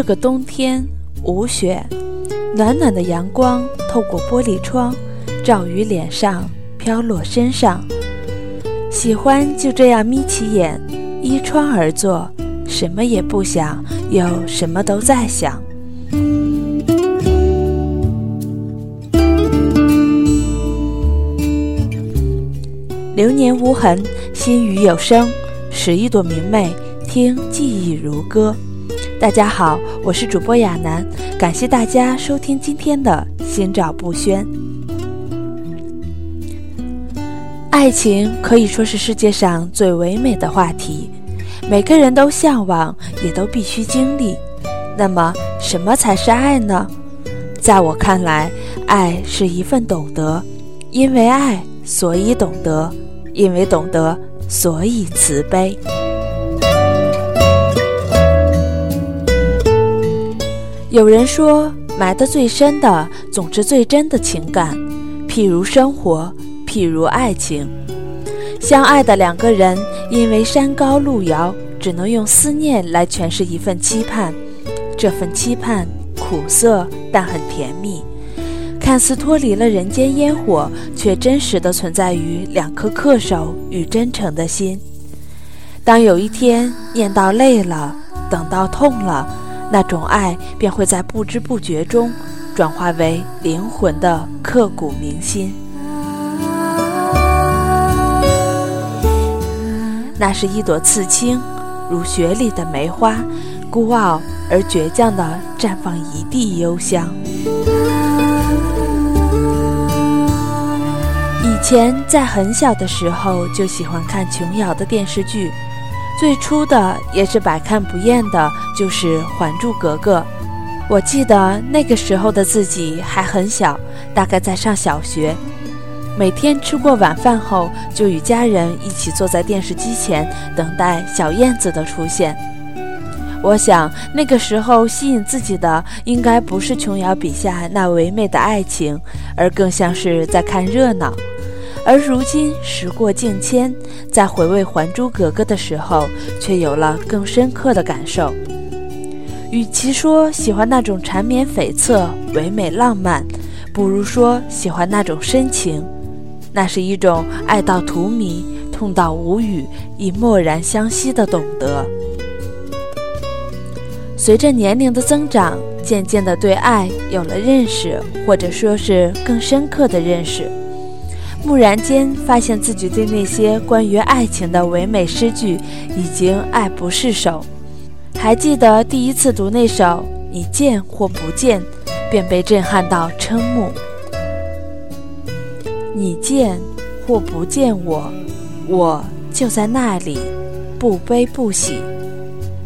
这个冬天无雪，暖暖的阳光透过玻璃窗，照于脸上，飘落身上。喜欢就这样眯起眼，依窗而坐，什么也不想，又什么都在想。流年无痕，心语有声，拾一朵明媚，听记忆如歌。大家好，我是主播亚楠，感谢大家收听今天的《心照不宣》。爱情可以说是世界上最唯美的话题，每个人都向往，也都必须经历。那么，什么才是爱呢？在我看来，爱是一份懂得，因为爱，所以懂得。因为懂得，所以慈悲。有人说，埋得最深的总是最真的情感，譬如生活，譬如爱情。相爱的两个人，因为山高路遥，只能用思念来诠释一份期盼。这份期盼，苦涩但很甜蜜。看似脱离了人间烟火，却真实的存在于两颗恪守与真诚的心。当有一天念到累了，等到痛了，那种爱便会在不知不觉中转化为灵魂的刻骨铭心。那是一朵刺青，如雪里的梅花，孤傲而倔强地绽放一地幽香。以前在很小的时候就喜欢看琼瑶的电视剧，最初的也是百看不厌的，就是《还珠格格》。我记得那个时候的自己还很小，大概在上小学。每天吃过晚饭后，就与家人一起坐在电视机前，等待小燕子的出现。我想那个时候吸引自己的，应该不是琼瑶笔下那唯美的爱情，而更像是在看热闹。而如今时过境迁，在回味《还珠格格》的时候，却有了更深刻的感受。与其说喜欢那种缠绵悱恻、唯美浪漫，不如说喜欢那种深情。那是一种爱到荼蘼、痛到无语、已默然相惜的懂得。随着年龄的增长，渐渐地对爱有了认识，或者说是更深刻的认识。蓦然间，发现自己对那些关于爱情的唯美诗句已经爱不释手。还记得第一次读那首《你见或不见》，便被震撼到瞠目。你见或不见我，我就在那里，不悲不喜；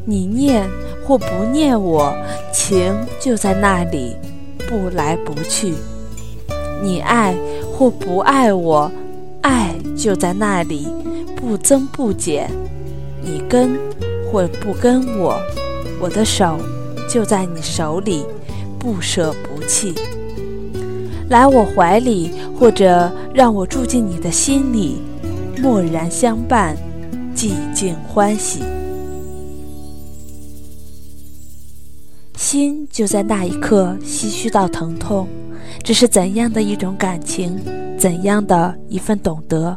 你念或不念我，情就在那里，不来不去。你爱。或不爱我，爱就在那里，不增不减。你跟或不跟我，我的手就在你手里，不舍不弃。来我怀里，或者让我住进你的心里，默然相伴，寂静欢喜。心就在那一刻唏嘘到疼痛。这是怎样的一种感情，怎样的一份懂得，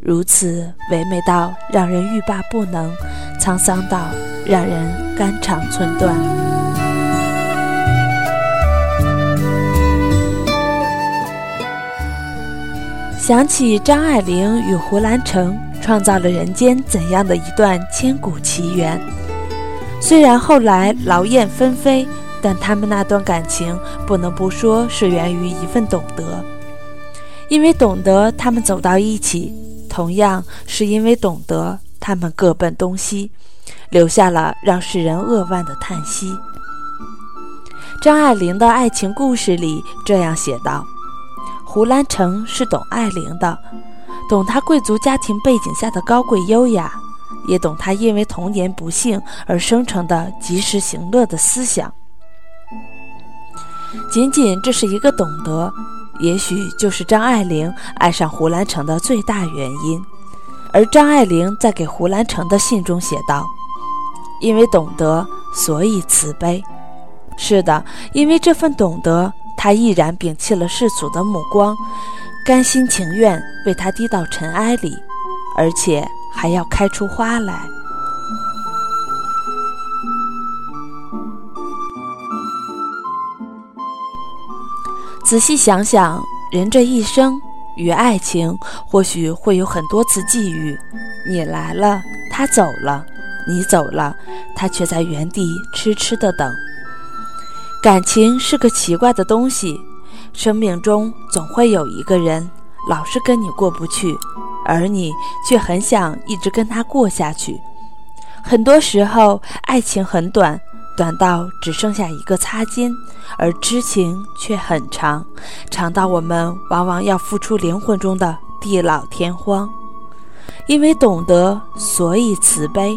如此唯美到让人欲罢不能，沧桑到让人肝肠寸断。想起张爱玲与胡兰成创造了人间怎样的一段千古奇缘，虽然后来劳燕分飞。但他们那段感情不能不说是源于一份懂得，因为懂得他们走到一起，同样是因为懂得他们各奔东西，留下了让世人扼腕的叹息。张爱玲的爱情故事里这样写道：胡兰成是懂爱玲的，懂她贵族家庭背景下的高贵优雅，也懂她因为童年不幸而生成的及时行乐的思想。仅仅这是一个懂得，也许就是张爱玲爱上胡兰成的最大原因。而张爱玲在给胡兰成的信中写道：“因为懂得，所以慈悲。是的，因为这份懂得，他毅然摒弃了世俗的目光，甘心情愿为他低到尘埃里，而且还要开出花来。仔细想想，人这一生与爱情，或许会有很多次际遇。你来了，他走了；你走了，他却在原地痴痴的等。感情是个奇怪的东西，生命中总会有一个人老是跟你过不去，而你却很想一直跟他过下去。很多时候，爱情很短，短到只剩下一个擦肩，而知情却很长，长到我们往往要付出灵魂中的地老天荒。因为懂得，所以慈悲；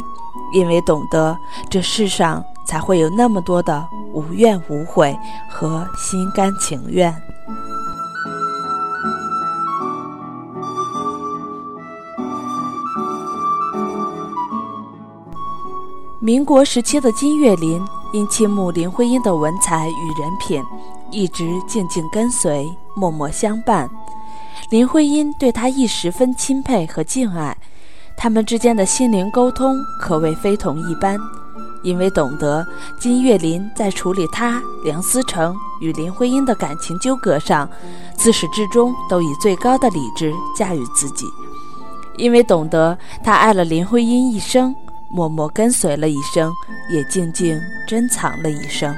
因为懂得，这世上。才会有那么多的无怨无悔和心甘情愿。民国时期的金岳霖因倾慕林徽因的文采与人品，一直静静跟随，默默相伴。林徽因对他亦十分钦佩和敬爱，他们之间的心灵沟通可谓非同一般。因为懂得金岳霖在处理他梁思成与林徽因的感情纠葛上，自始至终都以最高的理智驾驭自己；因为懂得他爱了林徽因一生，默默跟随了一生，也静静珍藏了一生。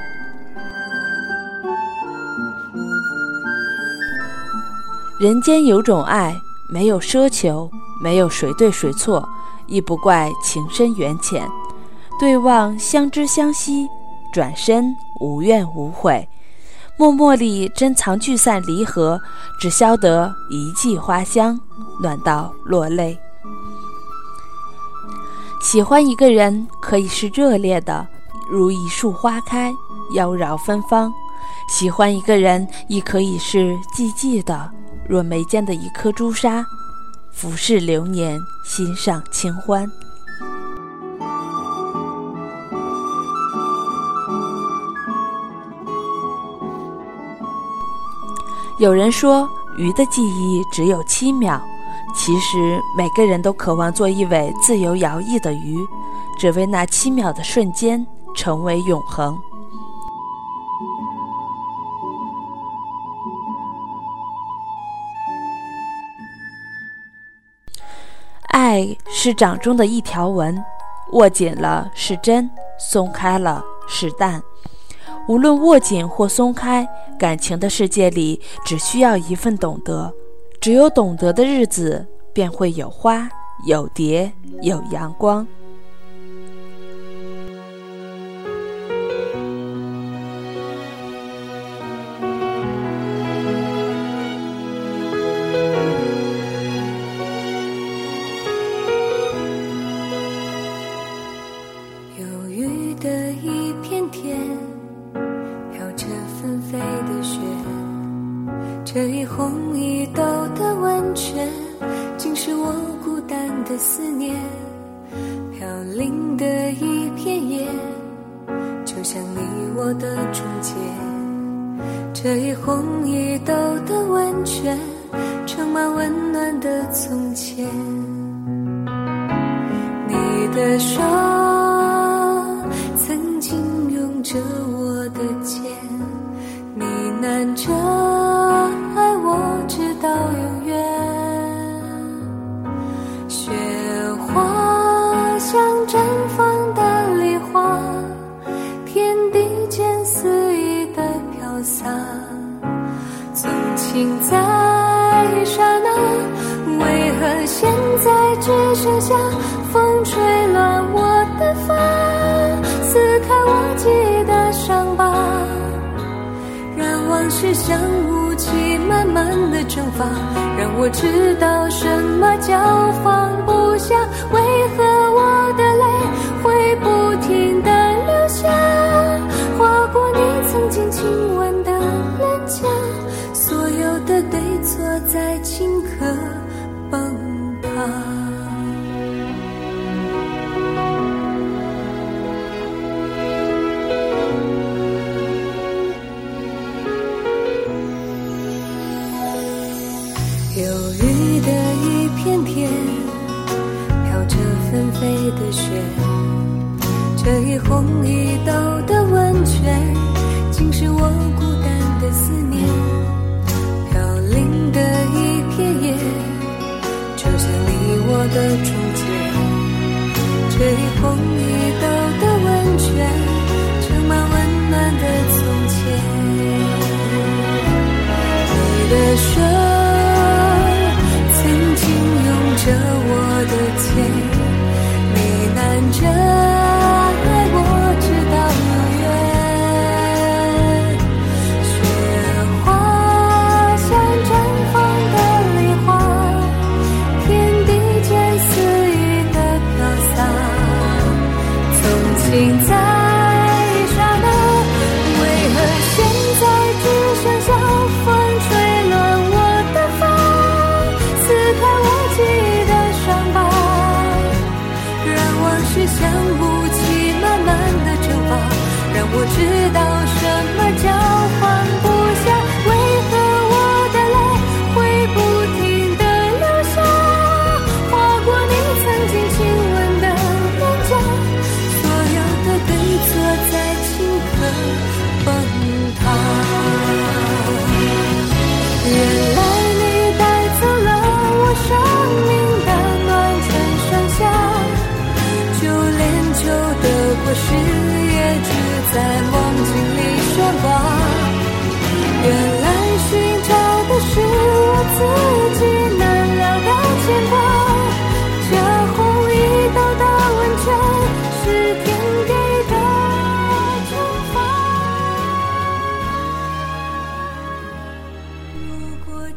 人间有种爱，没有奢求，没有谁对谁错，亦不怪情深缘浅。对望相知相惜，转身无怨无悔，默默里珍藏聚散离合，只消得一季花香，暖到落泪。喜欢一个人可以是热烈的，如一束花开，妖娆芬芳；喜欢一个人亦可以是寂寂的，若眉间的一颗朱砂，浮世流年，心上清欢。有人说，鱼的记忆只有七秒。其实，每个人都渴望做一尾自由摇曳的鱼，只为那七秒的瞬间成为永恒。爱是掌中的一条纹，握紧了是真，松开了是淡。无论握紧或松开，感情的世界里只需要一份懂得。只有懂得的日子，便会有花，有蝶，有阳光。思念。飘零的一片叶，就像你我的中间。这一红一豆的温泉，盛满温暖的从前。你的手曾经拥着我的肩，风吹乱我的发，撕开忘记的伤疤，让往事像雾气。慢慢的蒸发，让我知道什么叫放不下。为何我的泪会不停的流下，划过你曾经亲吻的脸颊，所有的对错在顷刻风雨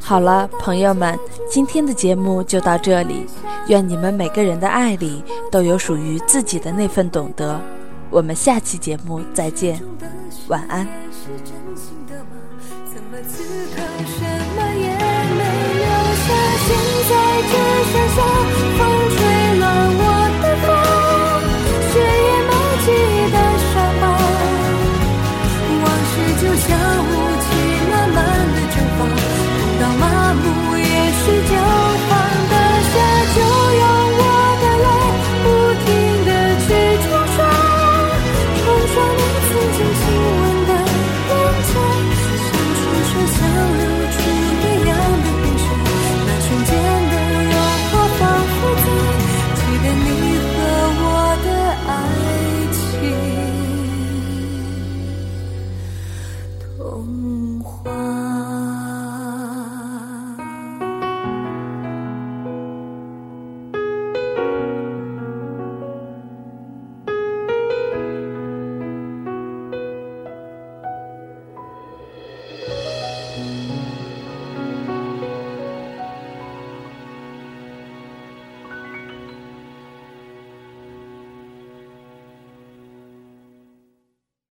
好了，朋友们，今天的节目就到这里。愿你们每个人的爱里都有属于自己的那份懂得。我们下期节目再见，晚安。此刻什么也没留下，心在只剩下风。也许就。